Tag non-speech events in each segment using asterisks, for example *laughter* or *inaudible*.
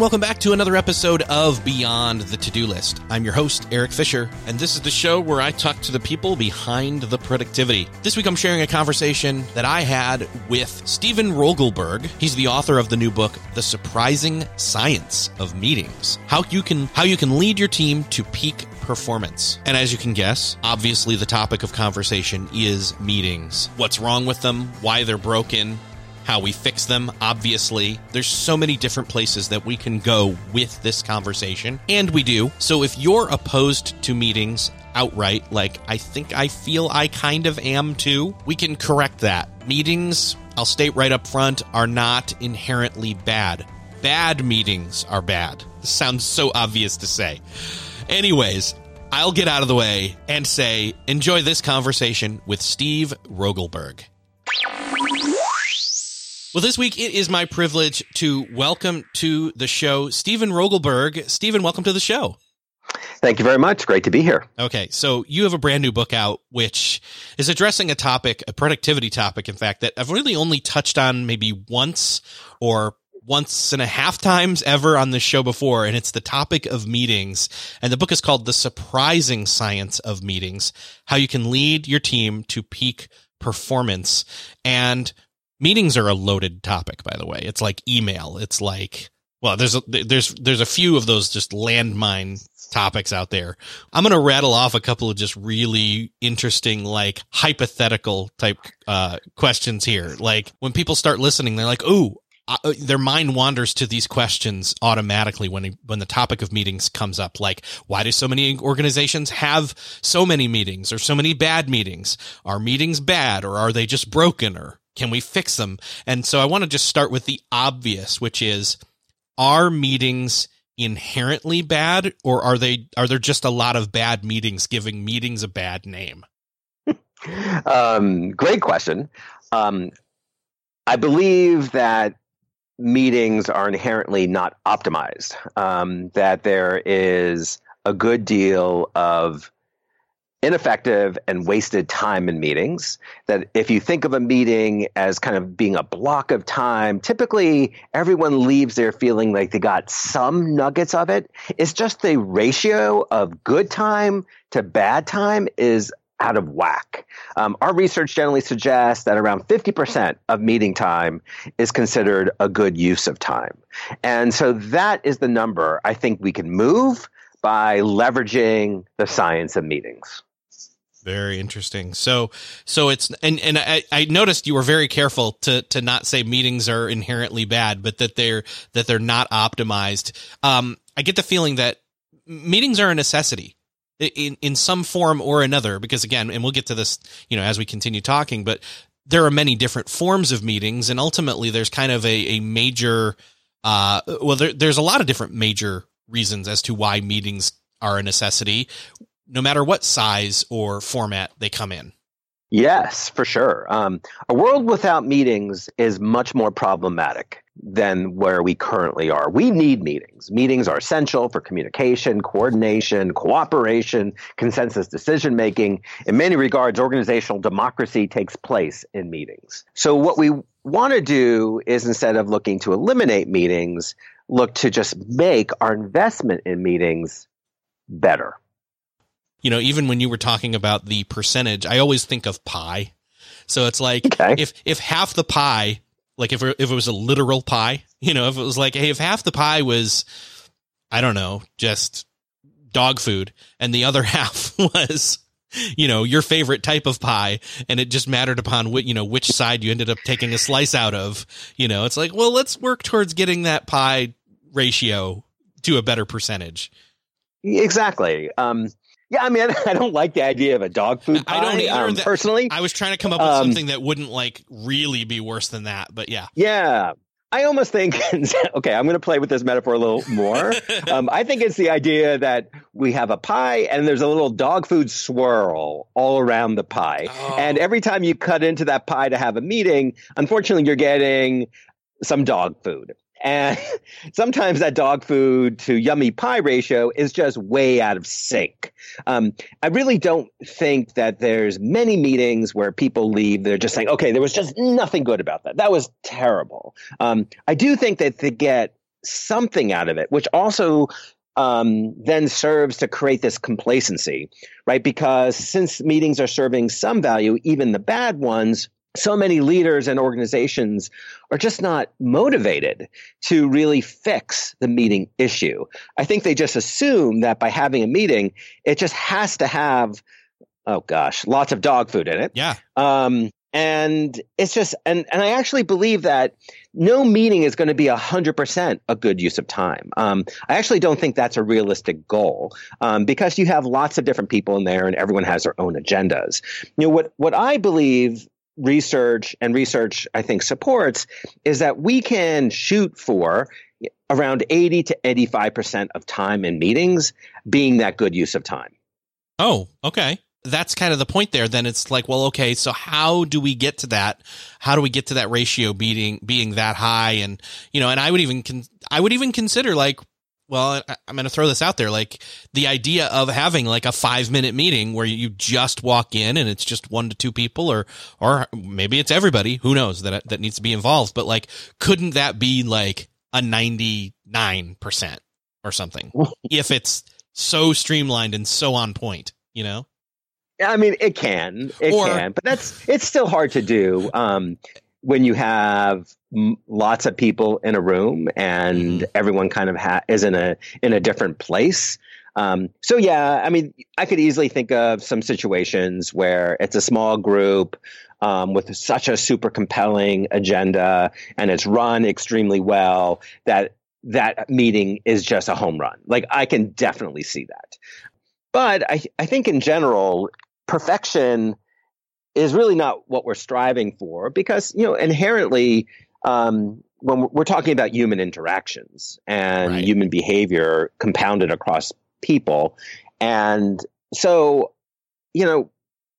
And welcome back to another episode of Beyond the To Do List. I'm your host, Erik Fisher, and this is the show where I talk to the people behind the productivity. This week, I'm sharing a conversation that I had with Steven Rogelberg. He's the author of the new book, The Surprising Science of Meetings: How you can how you can lead your team to peak performance. And as you can guess, obviously the topic of conversation is meetings. What's wrong with them? Why they're broken? How we fix them. Obviously, there's so many different places that we can go with this conversation, and we do. So if you're opposed to meetings outright, like I think I feel I kind of am too, we can correct that. Meetings, I'll state right up front, are not inherently bad. Bad meetings are bad. This sounds so obvious to say. Anyways, I'll get out of the way and say enjoy this conversation with Steve Rogelberg. Well, this week it is my privilege to welcome to the show Steven Rogelberg. Steven, welcome to the show. Thank you very much. Great to be here. Okay, so you have a brand new book out, which is addressing a topic, a productivity topic, in fact, that I've really only touched on maybe once or once and a half times ever on this show before, and it's the topic of meetings. And the book is called The Surprising Science of Meetings How You Can Lead Your Team to Peak Performance. And meetings are a loaded topic, by the way. It's like email. It's like, well, there's a, there's there's a few of those just landmine topics out there. I'm going to rattle off a couple of just really interesting, like hypothetical type uh, questions here. Like when people start listening, they're like, "Ooh." Uh, their mind wanders to these questions automatically when when the topic of meetings comes up like why do so many organizations have so many meetings or so many bad meetings are meetings bad or are they just broken or can we fix them? And so I want to just start with the obvious, which is are meetings inherently bad or are they are there just a lot of bad meetings giving meetings a bad name? *laughs* um, great question. Um, I believe that meetings are inherently not optimized. Um, that there is a good deal of ineffective and wasted time in meetings. That if you think of a meeting as kind of being a block of time, typically everyone leaves there feeling like they got some nuggets of it. It's just the ratio of good time to bad time is out of whack. Um, our research generally suggests that around 50% of meeting time is considered a good use of time. And so that is the number I think we can move by leveraging the science of meetings. Very interesting. So, so it's and and I, I noticed you were very careful to to not say meetings are inherently bad, but that they're that they're not optimized. Um, I get the feeling that meetings are a necessity in in some form or another. Because again, and we'll get to this, you know, as we continue talking, but there are many different forms of meetings, and ultimately, there's kind of a a major. Uh, well, there, there's a lot of different major reasons as to why meetings are a necessity no matter what size or format they come in. Yes, for sure. Um, a world without meetings is much more problematic than where we currently are. We need meetings. Meetings are essential for communication, coordination, cooperation, consensus decision making. In many regards, organizational democracy takes place in meetings. So, what we want to do is instead of looking to eliminate meetings, look to just make our investment in meetings better you know, even when you were talking about the percentage, I always think of pie. So it's like okay. if if half the pie, like if if it was a literal pie, you know, if it was like, hey, if half the pie was, I don't know, just dog food, and the other *laughs* half was, you know, your favorite type of pie, and it just mattered upon what you know which side you ended up taking a slice out of. You know, it's like, well, let's work towards getting that pie ratio to a better percentage. Exactly. Um, yeah, I mean, *laughs* I don't like the idea of a dog food pie. I don't either. Um, personally, I was trying to come up with um, something that wouldn't like really be worse than that. But yeah, yeah. I almost think, *laughs* okay, I'm going to play with this metaphor a little more. *laughs* um, I think it's the idea that we have a pie and there's a little dog food swirl all around the pie. Oh. And every time you cut into that pie to have a meeting, unfortunately, you're getting some dog food. And *laughs* sometimes that dog food to yummy pie ratio is just way out of sync. Um, I really don't think that there's many meetings where people leave. They're just saying, okay, there was just nothing good about that. That was terrible. Um, I do think that they get something out of it, which also um, then serves to create this complacency, right? Because since meetings are serving some value, even the bad ones, so many leaders and organizations are just not motivated to really fix the meeting issue. I think they just assume that by having a meeting, it just has to have, oh gosh, lots of dog food in it. Yeah. Um, and it's just, and, and I actually believe that no meeting is going to be 100% a good use of time. Um, I actually don't think that's a realistic goal um, because you have lots of different people in there and everyone has their own agendas. You know, what, what I believe research and research I think supports is that we can shoot for around 80 to 85% of time in meetings being that good use of time. Oh, okay. That's kind of the point there. Then it's like well okay so how do we get to that? How do we get to that ratio being being that high? And you know and i would even con- i would even consider like well i'm going to throw this out there like the idea of having like a 5 minute meeting where you just walk in and it's just one to two people or or maybe it's everybody who knows that that needs to be involved but like couldn't that be like a 99% or something if it's so streamlined and so on point you know? I mean, it can, it or, can, but that's it's still hard to do um, when you have m- lots of people in a room and mm-hmm. everyone kind of ha- is in a in a different place. Um, so yeah, I mean, I could easily think of some situations where it's a small group um, with such a super compelling agenda and it's run extremely well that that meeting is just a home run. Like I can definitely see that. But I, I think in general, perfection is really not what we're striving for because you know inherently um, when we're talking about human interactions and right. human behavior compounded across people. And so you know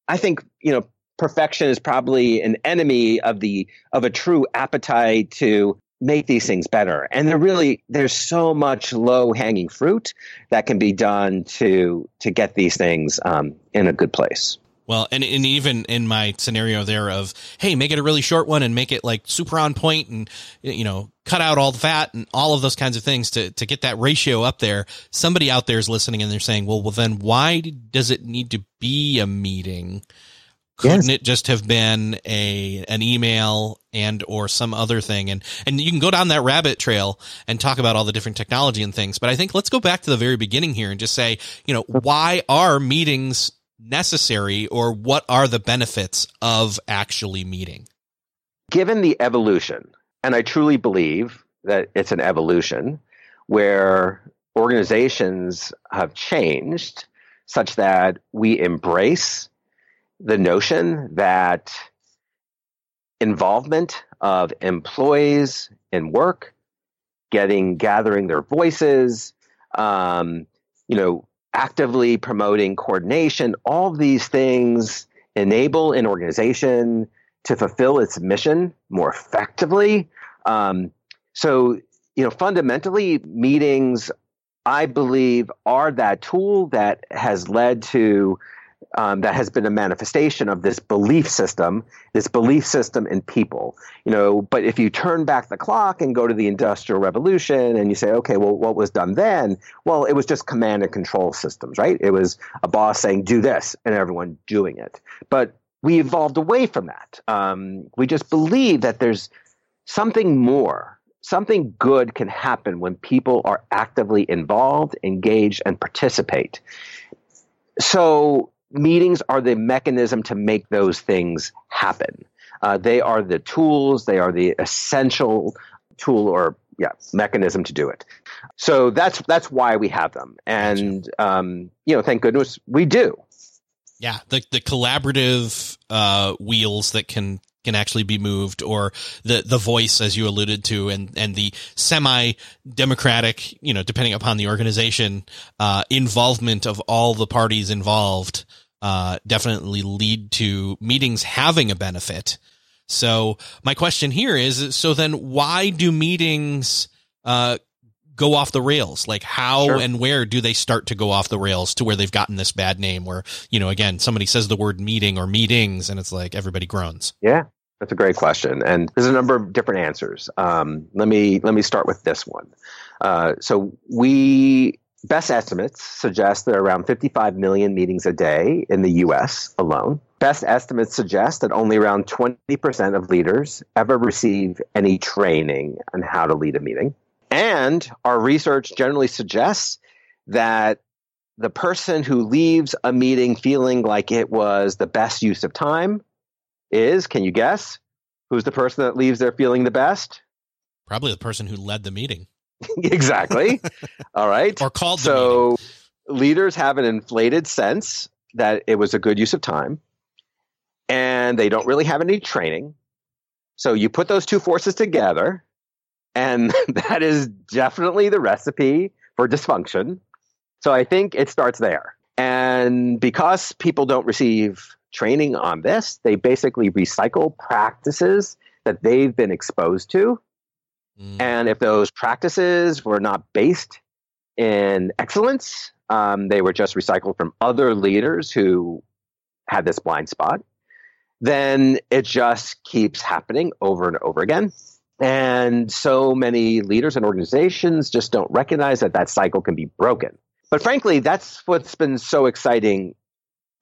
i think you know perfection is probably an enemy of the of a true appetite to make these things better. And there really there's so much low hanging fruit that can be done to to get these things um, in a good place well, and, and even in my scenario there of, hey, make it a really short one and make it like super on point and, you know, cut out all the fat and all of those kinds of things to, to get that ratio up there. Somebody out there is listening and they're saying, well, well, then why does it need to be a meeting? couldn't yes. it just have been a an email and or some other thing and and you can go down that rabbit trail and talk about all the different technology and things but i think let's go back to the very beginning here and just say you know why are meetings necessary or what are the benefits of actually meeting? Given the evolution and i truly believe that it's an evolution where organizations have changed such that we embrace the notion that involvement of employees in work, getting gathering their voices, um, you know, actively promoting coordination, all these things enable an organization to fulfill its mission more effectively. Um, so, you know, fundamentally, meetings, I believe, are that tool that has led to um, that has been a manifestation of this belief system, this belief system in people. You know, but if you turn back the clock and go to the Industrial Revolution and you say, okay, well, what was done then? Well, it was just command and control systems, right? It was a boss saying, do this, and everyone doing it. But we evolved away from that. Um, we just believe that there's something more something good can happen when people are actively involved, engaged, and participate. So meetings are the mechanism to make those things happen. Uh, they are the tools, they are the essential tool or yeah mechanism to do it. So that's that's why we have them, and um, you know, thank goodness we do. Yeah, the the collaborative uh, wheels that can can actually be moved or the the voice as you alluded to and and the semi democratic you know depending upon the organization uh, involvement of all the parties involved uh, definitely lead to meetings having a benefit. So my question here is, so then why do meetings, uh, go off the rails? Like how sure. and where do they start to go off the rails to where they've gotten this bad name where, you know, again, somebody says the word meeting or meetings and it's like everybody groans. Yeah. That's a great question, and there's a number of different answers. Um, let me let me start with this one. Uh, so we best estimates suggest there are around 55 million meetings a day in the U.S. alone. Best estimates suggest that only around 20% of leaders ever receive any training on how to lead a meeting. And our research generally suggests that the person who leaves a meeting feeling like it was the best use of time is, can you guess? Who's the person that leaves there feeling the best? Probably the person who led the meeting. *laughs* exactly. All right. Or called so leaders have an inflated sense that it was a good use of time and they don't really have any training. So you put those two forces together and *laughs* that is definitely the recipe for dysfunction. So I think it starts there. And because people don't receive training on this, they basically recycle practices that they've been exposed to. Mm. And if those practices were not based in excellence, um, they were just recycled from other leaders who had this blind spot, then it just keeps happening over and over again. And so many leaders and organizations just don't recognize that that cycle can be broken. But frankly, that's what's been so exciting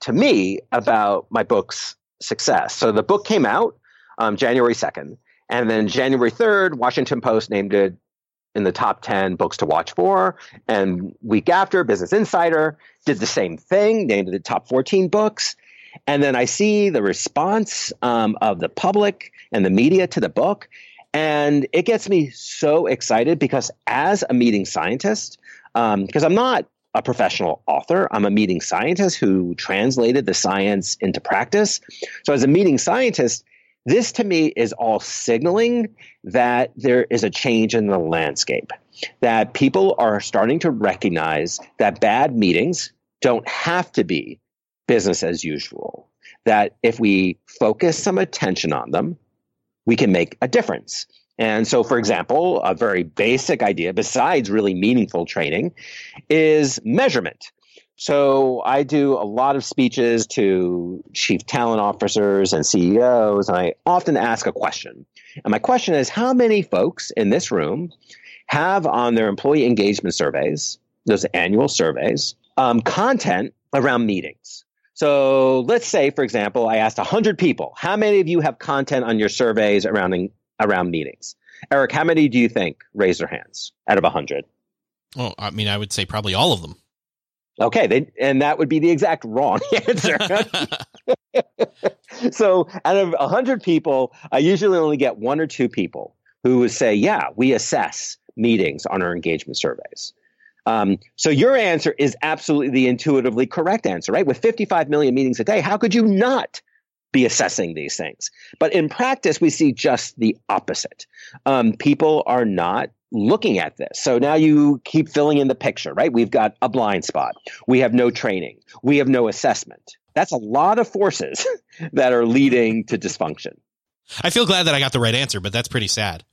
to me about my book's success. So the book came out um, January 2nd. And then January 3rd, Washington Post named it in the top 10 books to watch for. And week after, Business Insider did the same thing, named it the top 14 books. And then I see the response um, of the public and the media to the book. And it gets me so excited because as a meeting scientist, because um, I'm not a professional author, I'm a meeting scientist who translated the science into practice. So as a meeting scientist, this to me is all signaling that there is a change in the landscape, that people are starting to recognize that bad meetings don't have to be business as usual. That if we focus some attention on them, we can make a difference. And so, for example, a very basic idea, besides really meaningful training, is measurement. So I do a lot of speeches to chief talent officers and CEOs, and I often ask a question. And my question is how many folks in this room have on their employee engagement surveys, those annual surveys, um, content around meetings? So let's say, for example, I asked 100 people, how many of you have content on your surveys around, around meetings? Erik, how many do you think raise their hands out of 100? Well, I mean, I would say probably all of them. Okay, they, and that would be the exact wrong *laughs* answer. *laughs* so out of 100 people, I usually only get one or two people who would say, yeah, we assess meetings on our engagement surveys. Um, so your answer is absolutely the intuitively correct answer, right? With 55 million meetings a day, how could you not be assessing these things? But in practice, we see just the opposite. Um, people are not looking at this. So now you keep filling in the picture, right? We've got a blind spot. We have no training. We have no assessment. That's a lot of forces *laughs* that are leading to dysfunction. I feel glad that I got the right answer, but that's pretty sad.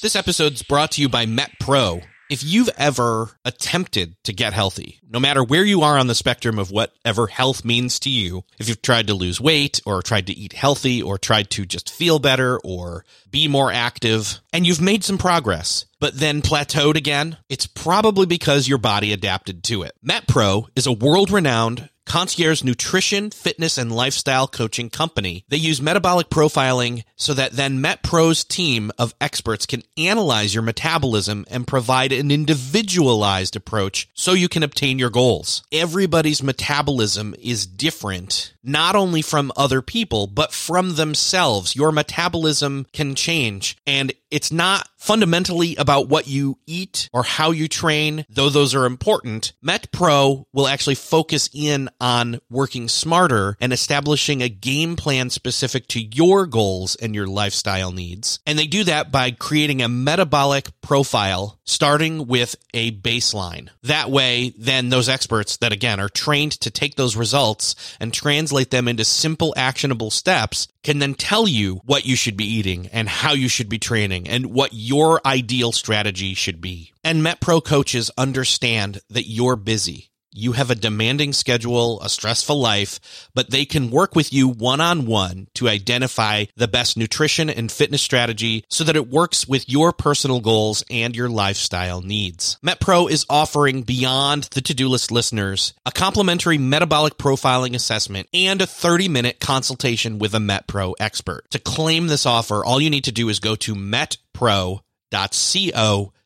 This episode's brought to you by MetPro. If you've ever attempted to get healthy, no matter where you are on the spectrum of whatever health means to you, if you've tried to lose weight or tried to eat healthy or tried to just feel better or be more active, and you've made some progress, but then plateaued again, it's probably because your body adapted to it. MetPro is a world renowned Concierge Nutrition, Fitness, and Lifestyle Coaching Company. They use metabolic profiling so that then MetPro's team of experts can analyze your metabolism and provide an individualized approach so you can obtain your goals. Everybody's metabolism is different, not only from other people, but from themselves. Your metabolism can change and it's not fundamentally about what you eat or how you train, though those are important. MetPro will actually focus in on working smarter and establishing a game plan specific to your goals and your lifestyle needs. And they do that by creating a metabolic profile starting with a baseline. That way, then those experts that again are trained to take those results and translate them into simple actionable steps can then tell you what you should be eating and how you should be training and what your ideal strategy should be. And MetPro coaches understand that you're busy you have a demanding schedule, a stressful life, but they can work with you one on one to identify the best nutrition and fitness strategy so that it works with your personal goals and your lifestyle needs. MetPro is offering beyond the to-do list listeners a complimentary metabolic profiling assessment and a 30 minute consultation with a MetPro expert. To claim this offer, all you need to do is go to metpro.co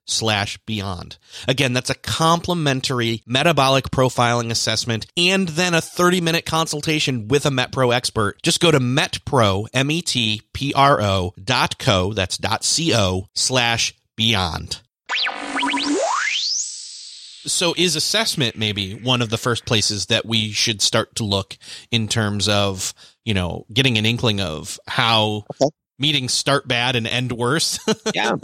slash beyond. Again, that's a complimentary metabolic profiling assessment and then a 30 minute consultation with a MetPro expert. Just go to MetPro, M-E-T-P-R-O dot co, that's dot C-O slash beyond. So is assessment maybe one of the first places that we should start to look in terms of, you know, getting an inkling of how okay meetings start bad and end worse. *laughs* yeah.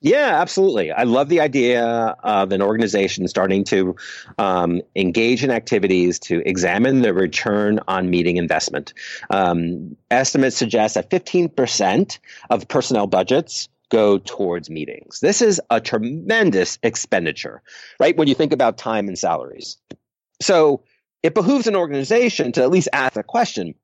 Yeah, absolutely. I love the idea of an organization starting to um, engage in activities to examine the return on meeting investment. Um, estimates suggest that 15% of personnel budgets go towards meetings. This is a tremendous expenditure, right? When you think about time and salaries. So it behooves an organization to at least ask the question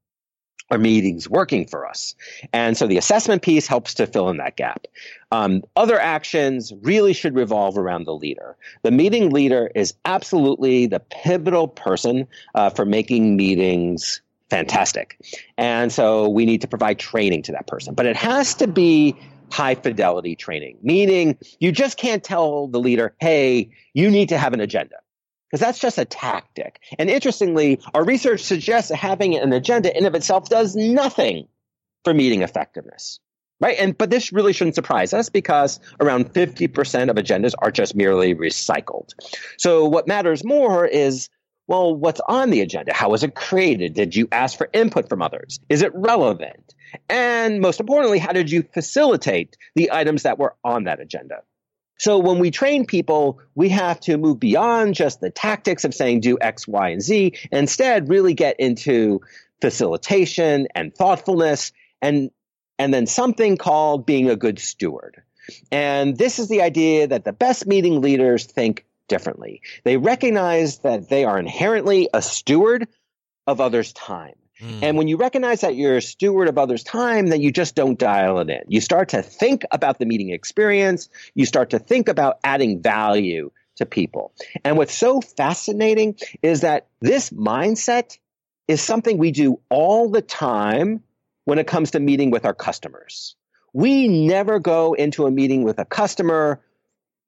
are meetings working for us? And so the assessment piece helps to fill in that gap. Um, other actions really should revolve around the leader. The meeting leader is absolutely the pivotal person uh, for making meetings fantastic. And so we need to provide training to that person. But it has to be high fidelity training, meaning you just can't tell the leader, hey, you need to have an agenda because that's just a tactic. And interestingly, our research suggests that having an agenda in of itself does nothing for meeting effectiveness. Right. And but this really shouldn't surprise us because around 50% of agendas are just merely recycled. So what matters more is well, what's on the agenda? How was it created? Did you ask for input from others? Is it relevant? And most importantly, how did you facilitate the items that were on that agenda? So when we train people, we have to move beyond just the tactics of saying do X, Y, and Z, and instead really get into facilitation and thoughtfulness and and then something called being a good steward. And this is the idea that the best meeting leaders think differently. They recognize that they are inherently a steward of others' time. Mm. And when you recognize that you're a steward of others' time, then you just don't dial it in. You start to think about the meeting experience. You start to think about adding value to people. And what's so fascinating is that this mindset is something we do all the time when it comes to meeting with our customers. We never go into a meeting with a customer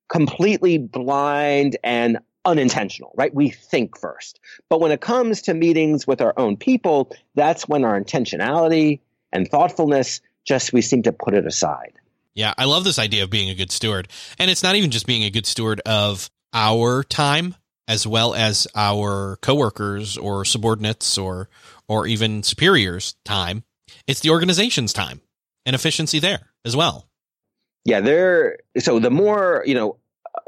completely blind and unintentional, right? We think first. But when it comes to meetings with our own people, that's when our intentionality and thoughtfulness just we seem to put it aside. Yeah, I love this idea of being a good steward. And it's not even just being a good steward of our time as well as our coworkers or subordinates or or even superiors time. It's the organization's time and efficiency there as well. Yeah, there so the more, you know,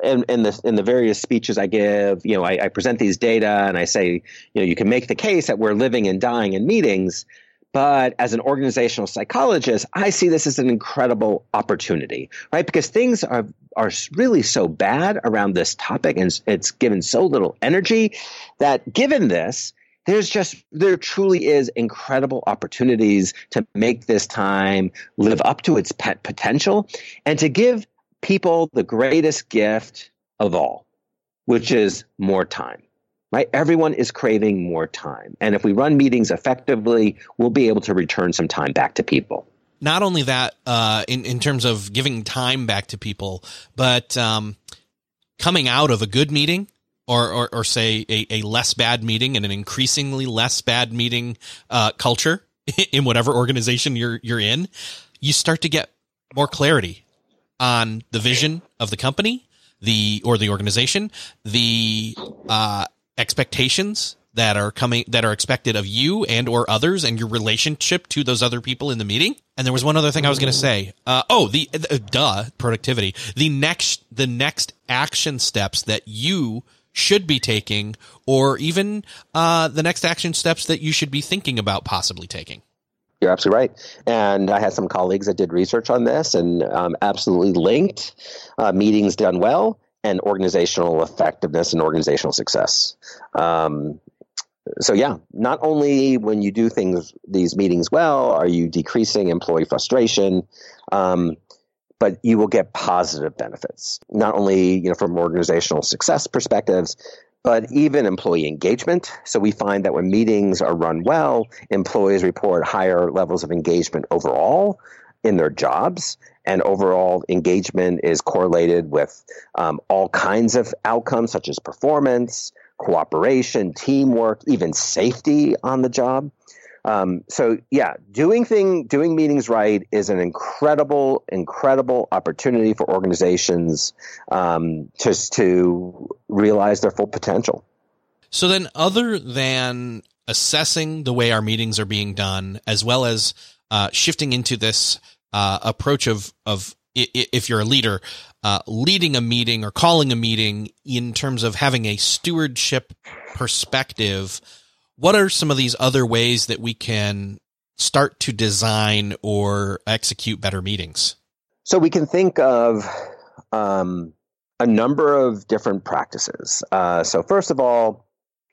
in, in the in the various speeches I give, you know, I, I, present these data and I say, you know, you can make the case that we're living and dying in meetings. But as an organizational psychologist, I see this as an incredible opportunity, right? Because things are are really so bad around this topic, and it's given so little energy that given this, there's just there truly is incredible opportunities to make this time live up to its pet potential and to give people the greatest gift of all, which is more time. Right? Everyone is craving more time. And if we run meetings effectively, we'll be able to return some time back to people. Not only that, uh, in, in terms of giving time back to people, but um, coming out of a good meeting, or, or, or, say a, a, less bad meeting and an increasingly less bad meeting uh, culture *laughs* in whatever organization you're you're in, you start to get more clarity on the vision of the company, the or the organization, the uh, expectations that are coming that are expected of you and or others and your relationship to those other people in the meeting. And there was one other thing i was going to say. Uh, oh the, the duh productivity. The next the next action steps that you should be taking or even uh, the next action steps that you should be thinking about possibly taking you're absolutely right. And I had some colleagues that did research on this and um, absolutely linked uh, meetings done well and organizational effectiveness and organizational success. Um, so yeah, not only when you do things these meetings well, are you decreasing employee frustration, um, but you will get positive benefits. Not only you know from organizational success perspectives, but even employee engagement. So we find that when meetings are run well, employees report higher levels of engagement overall in their jobs, and overall engagement is correlated with um, all kinds of outcomes such as performance, cooperation, teamwork, even safety on the job. Um, so yeah, doing thing doing meetings right is an incredible, incredible opportunity for organizations um, just to realize their full potential. So then, other than assessing the way our meetings are being done, as well as uh, shifting into this uh, approach of of if you're a leader, uh, leading a meeting or calling a meeting in terms of having a stewardship perspective what are some of these other ways that we can start to design or execute better meetings? So we can think of um, a number of different practices. Uh, so first of all,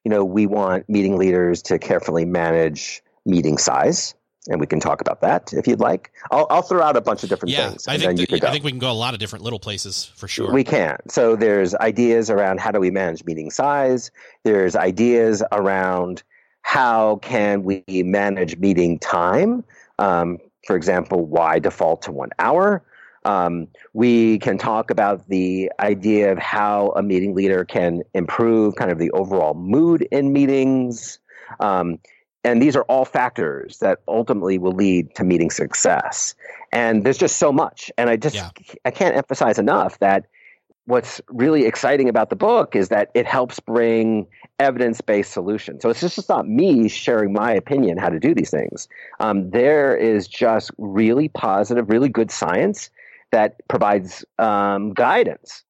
you know, we want meeting leaders to carefully manage meeting size and we can talk about that if you'd like. I'll, I'll throw out a bunch of different yeah, things. I think, I think we can go a lot of different little places for sure. We can. So there's ideas around how do we manage meeting size. There's ideas around how can we manage meeting time. Um, for example, why default to one hour? Um, we can talk about the idea of how a meeting leader can improve kind of the overall mood in meetings. Um, and these are all factors that ultimately will lead to meeting success. And there's just so much. And I just, yeah. I can't emphasize enough that what's really exciting about the book is that it helps bring evidence-based solutions. So it's just not me sharing my opinion how to do these things. Um, there is just really positive, really good science that provides um, guidance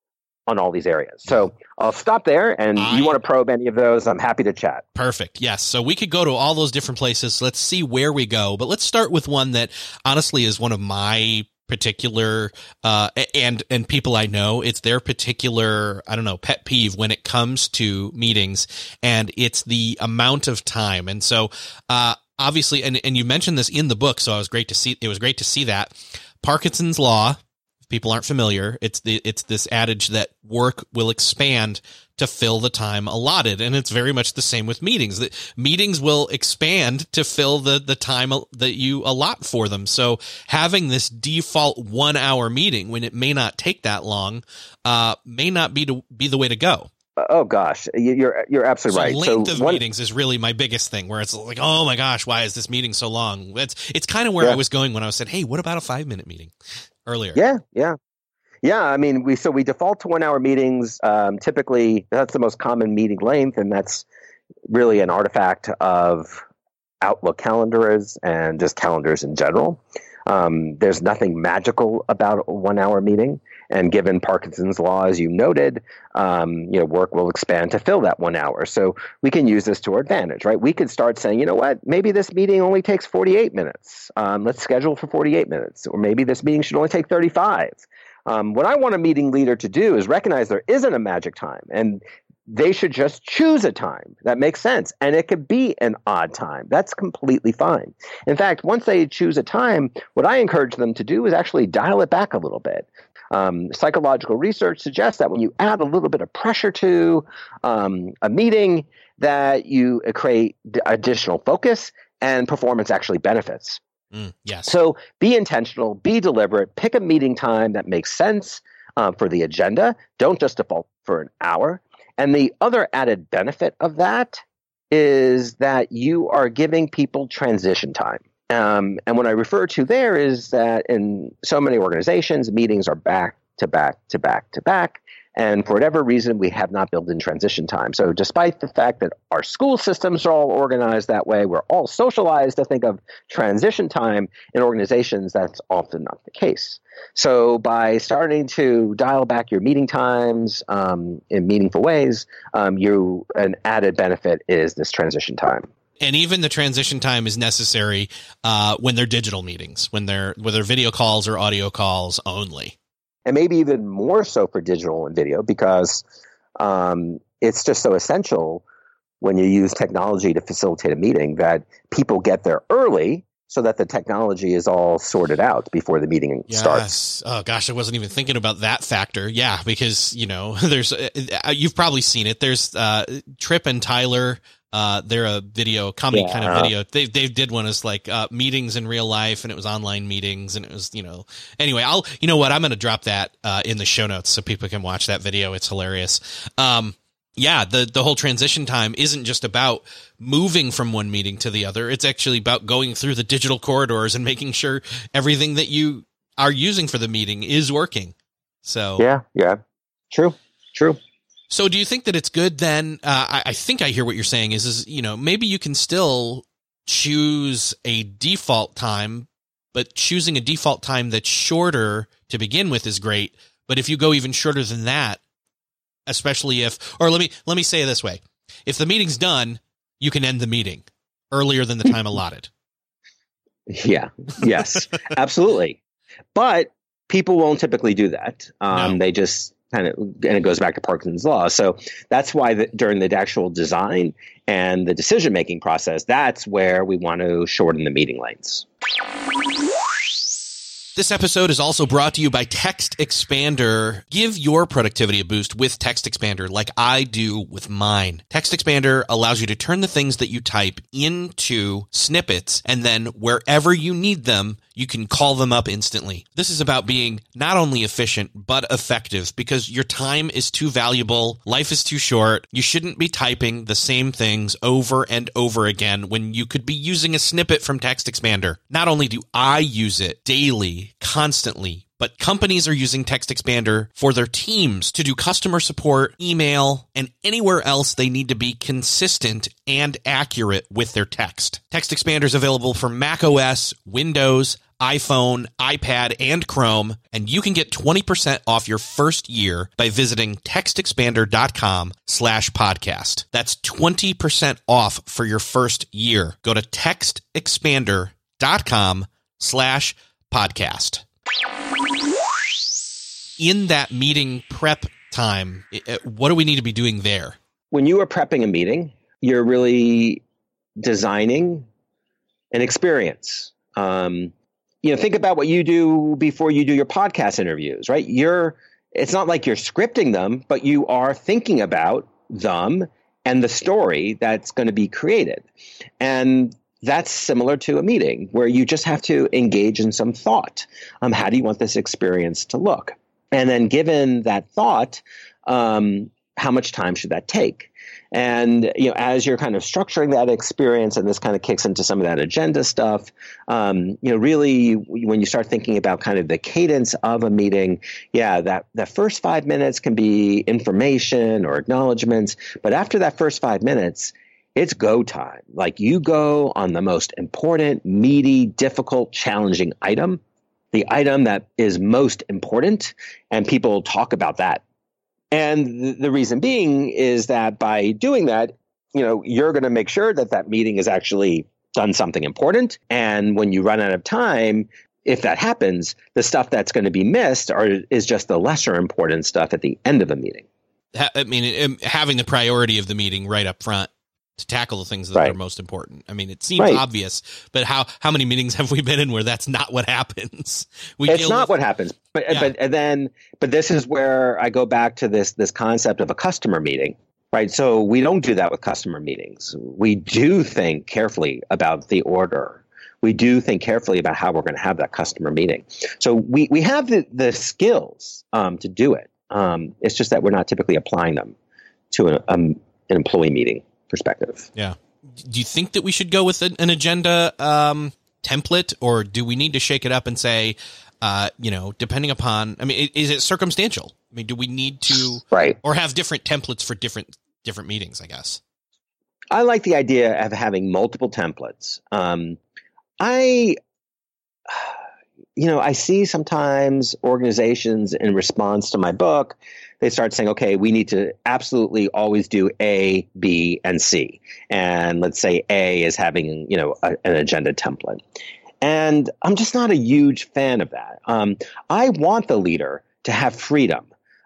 on all these areas. So I'll stop there. And I, you want to probe any of those, I'm happy to chat. Perfect. Yes. So we could go to all those different places. Let's see where we go. But let's start with one that honestly is one of my particular uh and and people I know it's their particular I don't know pet peeve when it comes to meetings and it's the amount of time. And so uh obviously and and you mentioned this in the book so it was great to see it was great to see that. Parkinson's law people aren't familiar, it's the it's this adage that work will expand to fill the time allotted, and it's very much the same with meetings. That meetings will expand to fill the the time that you allot for them. So having this default one hour meeting when it may not take that long, uh, may not be to be the way to go. Oh gosh, you're you're absolutely so right. Length so of one, meetings is really my biggest thing. Where it's like, oh my gosh, why is this meeting so long? It's it's kind of where yeah. I was going when I was said, hey, what about a five minute meeting? Earlier. Yeah, yeah. Yeah, I mean, we so we default to one hour meetings. Um, typically, that's the most common meeting length, and that's really an artifact of Outlook calendars and just calendars in general. Um, there's nothing magical about a one hour meeting. And given Parkinson's law, as you noted, um, you know, work will expand to fill that one hour. So we can use this to our advantage, right? We could start saying, you know what, maybe this meeting only takes 48 minutes. Um, let's schedule for 48 minutes. Or maybe this meeting should only take 35. Um, what I want a meeting leader to do is recognize there isn't a magic time and they should just choose a time that makes sense. And it could be an odd time. That's completely fine. In fact, once they choose a time, what I encourage them to do is actually dial it back a little bit. Um, psychological research suggests that when you add a little bit of pressure to um, a meeting, that you create additional focus and performance actually benefits. Mm, yes. So be intentional, be deliberate, pick a meeting time that makes sense uh, for the agenda. Don't just default for an hour. And the other added benefit of that is that you are giving people transition time. Um, and what I refer to there is that in so many organizations, meetings are back to back to back to back. And for whatever reason, we have not built in transition time. So, despite the fact that our school systems are all organized that way, we're all socialized to think of transition time in organizations, that's often not the case. So, by starting to dial back your meeting times um, in meaningful ways, um, you an added benefit is this transition time and even the transition time is necessary uh, when they're digital meetings, when they're whether video calls or audio calls only. And maybe even more so for digital and video because um, it's just so essential when you use technology to facilitate a meeting that people get there early so that the technology is all sorted out before the meeting yes. starts. Oh gosh, I wasn't even thinking about that factor. Yeah, because you know, *laughs* there's uh, uh, you've probably seen it. There's uh, Tripp and Tyler. Uh, they're a video comedy yeah. kind of video. They they did one as like uh, meetings in real life, and it was online meetings, and it was you know. Anyway, I'll you know what I'm going to drop that uh, in the show notes so people can watch that video. It's hilarious. Um, yeah, the the whole transition time isn't just about moving from one meeting to the other. It's actually about going through the digital corridors and making sure everything that you are using for the meeting is working. So yeah, yeah, true, true. So do you think that it's good then? Uh, I, I think I hear what you're saying is is you know maybe you can still choose a default time, but choosing a default time that's shorter to begin with is great. But if you go even shorter than that, especially if or let me let me say it this way if the meeting's done you can end the meeting earlier than the time *laughs* allotted yeah yes *laughs* absolutely but people won't typically do that um, no. they just kind of and it goes back to parkinson's law so that's why the, during the actual design and the decision making process that's where we want to shorten the meeting lanes this episode is also brought to you by TextExpander. Give your productivity a boost with TextExpander like I do with mine. Text Expander allows you to turn the things that you type into snippets and then wherever you need them, you can call them up instantly. This is about being not only efficient, but effective because your time is too valuable. Life is too short. You shouldn't be typing the same things over and over again when you could be using a snippet from TextExpander. Not only do I use it daily, constantly, but companies are using TextExpander for their teams to do customer support, email, and anywhere else they need to be consistent and accurate with their text. TextExpander is available for Mac OS, Windows, iPhone, iPad, and Chrome, and you can get 20% off your first year by visiting textexpander.com slash podcast. That's 20% off for your first year. Go to textexpander.com slash podcast. In that meeting prep time, what do we need to be doing there? When you are prepping a meeting, you're really designing an experience. Um, you know, think about what you do before you do your podcast interviews, right? You're it's not like you're scripting them, but you are thinking about them and the story that's going to be created. And that's similar to a meeting where you just have to engage in some thought. Um, how do you want this experience to look? And then, given that thought, um, how much time should that take? And you know, as you're kind of structuring that experience, and this kind of kicks into some of that agenda stuff, um, you know, really when you start thinking about kind of the cadence of a meeting, yeah, that that first five minutes can be information or acknowledgments, but after that first five minutes, it's go time. Like you go on the most important, meaty, difficult, challenging item, the item that is most important, and people talk about that and the reason being is that by doing that, you know, you're going to make sure that that meeting has actually done something important. And when you run out of time, if that happens, the stuff that's going to be missed are, is just the lesser important stuff at the end of a meeting. I mean, um, having the priority of the meeting right up front to tackle the things that right. are most important. I mean, it seems right. obvious, but how how many meetings *laughs* have we been in where that's not what happens? *laughs* We it's not with, what happens. But yeah. but and then but this is where I go back to this this concept of a customer meeting. Right. So we don't do that with customer meetings. We do think carefully about the order. We do think carefully about how we're going to have that customer meeting. So we, we have the, the skills um, to do it. Um, it's just that we're not typically applying them to a, um, an employee meeting perspective. Yeah. Do you think that we should go with an, agenda um, template, or do we need to shake it up and say, uh, you know, depending upon? I mean, is it circumstantial? I mean, do we need to right or have different templates for different different meetings? I guess. I like the idea of having multiple templates. Um, I, you know, I see sometimes organizations in response to my book they start saying, okay, we need to absolutely always do A, B, and C. And let's say A is having, you know, a, an agenda template. And I'm just not a huge fan of that. Um, I want the leader to have freedom.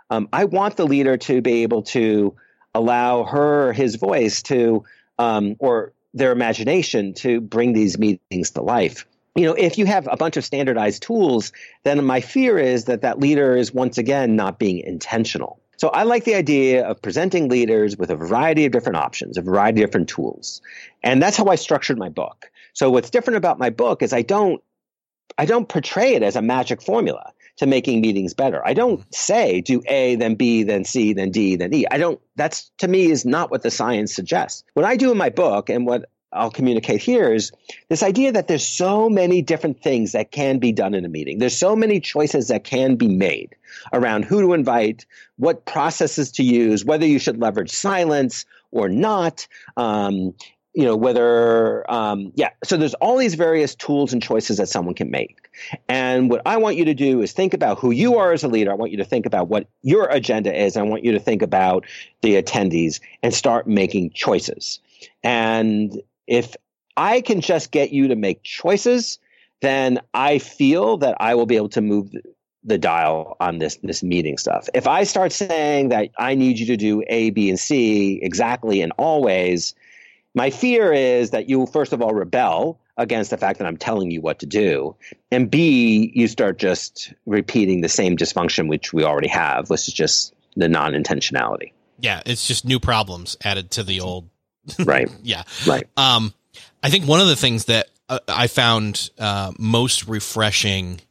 Um, I want the leader to be able to allow her his voice to, um, or their imagination to bring these meetings to life. You know, if you have a bunch of standardized tools, then my fear is that that leader is once again not being intentional. So I like the idea of presenting leaders with a variety of different options, a variety of different tools. And that's how I structured my book. So what's different about my book is I don't I don't portray it as a magic formula to making meetings better. I don't say do A, then B, then C, then D, then E. I don't, that's to me is not what the science suggests. What I do in my book and what I'll communicate here is this idea that there's so many different things that can be done in a meeting. There's so many choices that can be made around who to invite, what processes to use, whether you should leverage silence or not, um, you know whether um, yeah. So there's all these various tools and choices that someone can make. And what i want you to do is think about who you are as a leader. I want you to think about what your agenda is. I want you to think about the attendees and start making choices. And if i can just get you to make choices then i feel that i will be able to move the dial on this this meeting stuff. If I start saying that I need you to do A, B, and C exactly and always, my fear is that you, first of all, rebel against the fact that I'm telling you what to do. And B, you start just repeating the same dysfunction which we already have, which is just the non intentionality. Yeah, it's just new problems added to the old. Right. *laughs* yeah. Right. Um, I think one of the things that uh, I found uh, most refreshing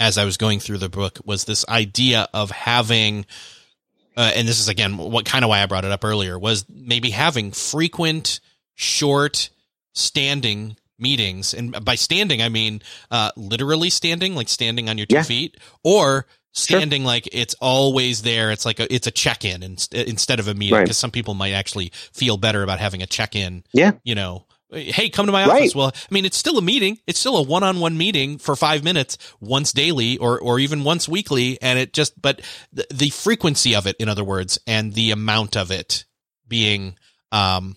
as I was going through the book was this idea of having. Uh, and this is again what kind of why I brought it up earlier was maybe having frequent short standing meetings and by standing i mean uh literally standing like standing on your two Yeah. feet or standing like it's always there it's like a it's a check-in in, instead of a meeting Right. because some people might actually feel better about having a check-in Yeah. you know hey come to my Right. office well i mean it's still a meeting it's still a one-on-one meeting for five minutes once daily or or even once weekly and it just but the, the frequency of it in other words and the amount of it being um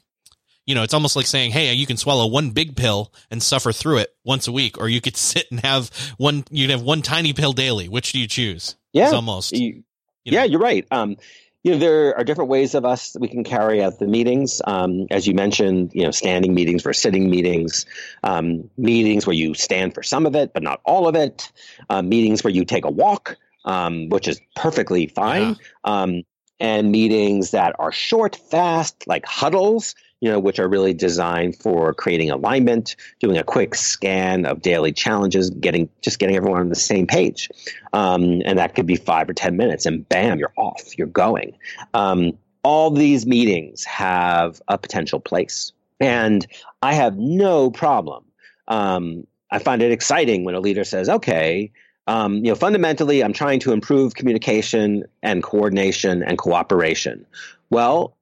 you know, it's almost like saying, "Hey, you can swallow one big pill and suffer through it once a week, or you could *laughs* sit and have one. You can have one tiny pill daily. Which do you choose?" Yeah. It's almost. You- you know. yeah, you're right. Um, you know, there are different ways of us that we can carry out the meetings. Um, as you mentioned, you know, standing meetings versus sitting meetings, um, meetings where you stand for some of it, but not all of it, uh, meetings where you take a walk, um, which is perfectly fine, um, and meetings that are short, fast, like huddles, you know, which are really designed for creating alignment, doing a quick scan of daily challenges, getting just getting everyone on the same page. Um, and that could be five or 10 minutes, and bam, you're off, you're going. Um, all these meetings have a potential place. And I have no problem. Um, I find it exciting when a leader says, okay, um, you know, fundamentally, I'm trying to improve communication and coordination and cooperation. Well,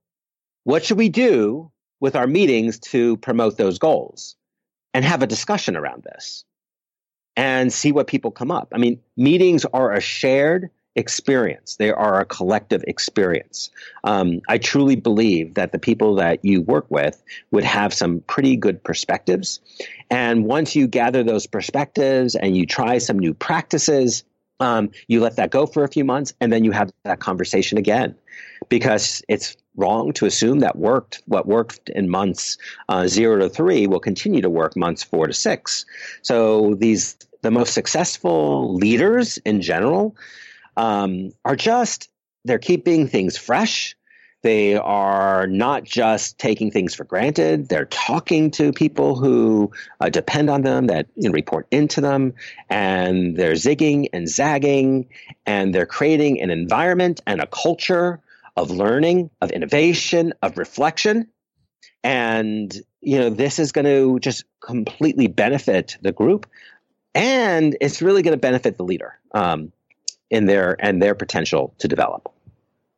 what should we do with our meetings to promote those goals? And have a discussion around this and see what people come up. I mean, meetings are a shared experience. They are a collective experience. Um, I truly believe that the people that you work with would have some pretty good perspectives. And once you gather those perspectives and you try some new practices, um, you let that go for a few months and then you have that conversation again because it's wrong to assume that worked what worked in months uh, zero to three will continue to work months four to six. So these the most successful leaders in general um, are just they're keeping things fresh. They are not just taking things for granted. They're talking to people who uh, depend on them that you know, report into them and they're zigging and zagging and they're creating an environment and a culture of learning, of innovation, of reflection. And, you know, this is going to just completely benefit the group. And it's really going to benefit the leader um, in their and their potential to develop.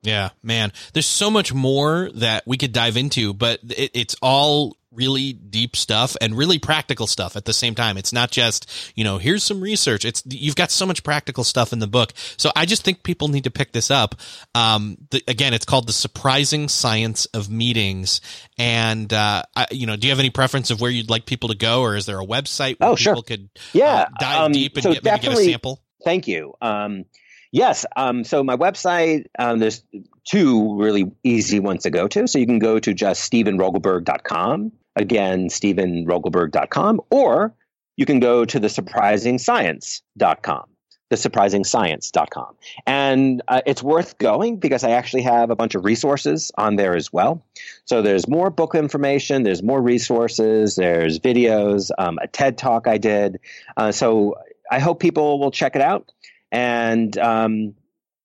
Yeah, man. There's so much more that we could dive into, but it, it's all really deep stuff and really practical stuff at the same time. It's not just, you know, here's some research. It's, you've got so much practical stuff in the book. So I just think people need to pick this up. Um, the, again, it's called The Surprising Science of Meetings. And, uh, I, you know, do you have any preference of where you'd like people to go or is there a website where Oh, sure. people could Yeah, uh, dive um, deep and so get, maybe get a sample? Thank you. Um, Yes. Um, so my website, um, there's two really easy ones to go to. So you can go to just stevenrogelberg.com. Again, stevenrogelberg.com. Or you can go to the surprisingscience.com thesurprisingscience.com. And uh, it's worth going because I actually have a bunch of resources on there as well. So there's more book information, there's more resources, there's videos, um, a TED talk I did. Uh, so I hope people will check it out. And um,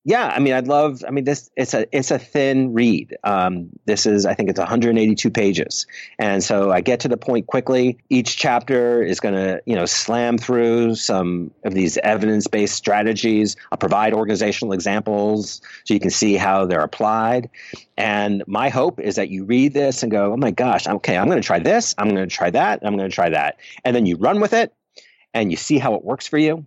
yeah, I mean, I'd love. I mean, this it's a it's a thin read. Um, this is, I think, it's 182 pages, and so I get to the point quickly. Each chapter is going to, you know, slam through some of these evidence based strategies. I'll provide organizational examples so you can see how they're applied. And my hope is that you read this and go, "Oh my gosh, okay, I'm going to try this. I'm going to try that. I'm going to try that," and then you run with it, and you see how it works for you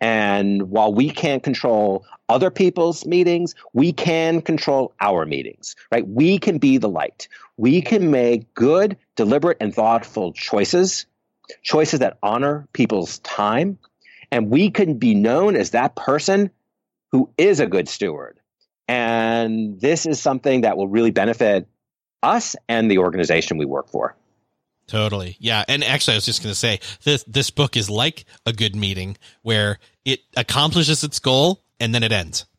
and while we can't control other people's meetings, we can control our meetings, right? We can be the light. We can make good, deliberate, and thoughtful choices, choices that honor people's time. And we can be known as that person who is a good steward. And this is something that will really benefit us and the organization we work for. Totally. Yeah. And actually, I was just going to say this, this book is like a good meeting where it accomplishes its goal and then it ends. *laughs*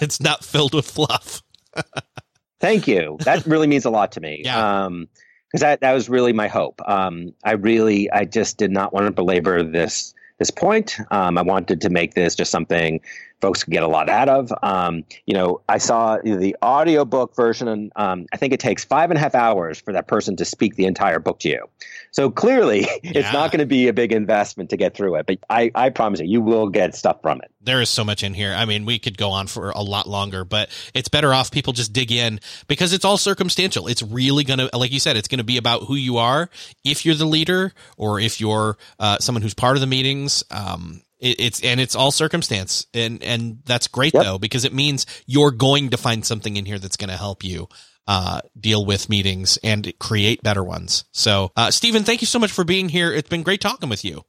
It's not filled with fluff. *laughs* Thank you. That really means a lot to me. *laughs* Yeah. Um, because that, that was really my hope. Um, I really, I just did not want to belabor this this point. Um, I wanted to make this just something folks could get a lot out of. Um, you know, I saw the audiobook version, and um, I think it takes five and a half hours for that person to speak the entire book to you. So clearly, yeah. *laughs* it's not going to be a big investment to get through it, but I, I promise you, you will get stuff from it. There is so much in here. I mean, we could go on for a lot longer, but it's better off people just dig in because it's all circumstantial. It's really going to, like you said, it's going to be about who you are if you're the leader or if you're uh, someone who's part of the meetings. Um, it, it's and it's all circumstance, and and that's great yep. though because it means you're going to find something in here that's going to help you uh, deal with meetings and create better ones. So, uh, Steven, thank you so much for being here. It's been great talking with you.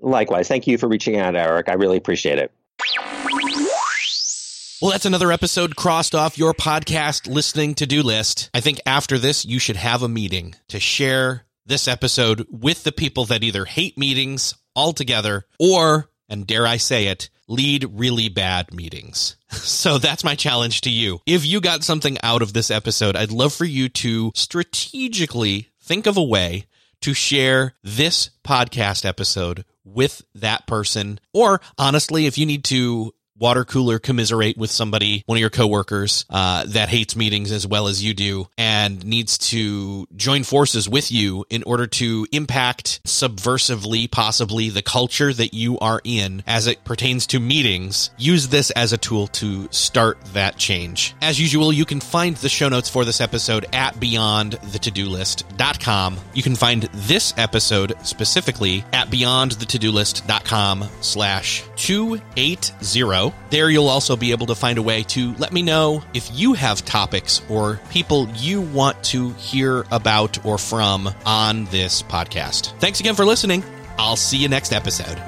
Likewise, thank you for reaching out, Erik. I really appreciate it. Well, that's another episode crossed off your podcast listening to do list. I think after this, you should have a meeting to share this episode with the people that either hate meetings altogether or and dare I say it, lead really bad meetings. *laughs* So that's my challenge to you. If you got something out of this episode, I'd love for you to strategically think of a way to share this podcast episode with that person. Or honestly, if you need to water cooler commiserate with somebody, one of your coworkers uh, that hates meetings as well as you do, and needs to join forces with you in order to impact subversively, possibly the culture that you are in as it pertains to meetings. Use this as a tool to start that change. As usual, you can find the show notes for this episode at beyondthetodolist.com. You can find this episode specifically at beyondthetodolist.com slash 280. There you'll also be able to find a way to let me know if you have topics or people you want to hear about or from on this podcast. Thanks again for listening. I'll see you next episode.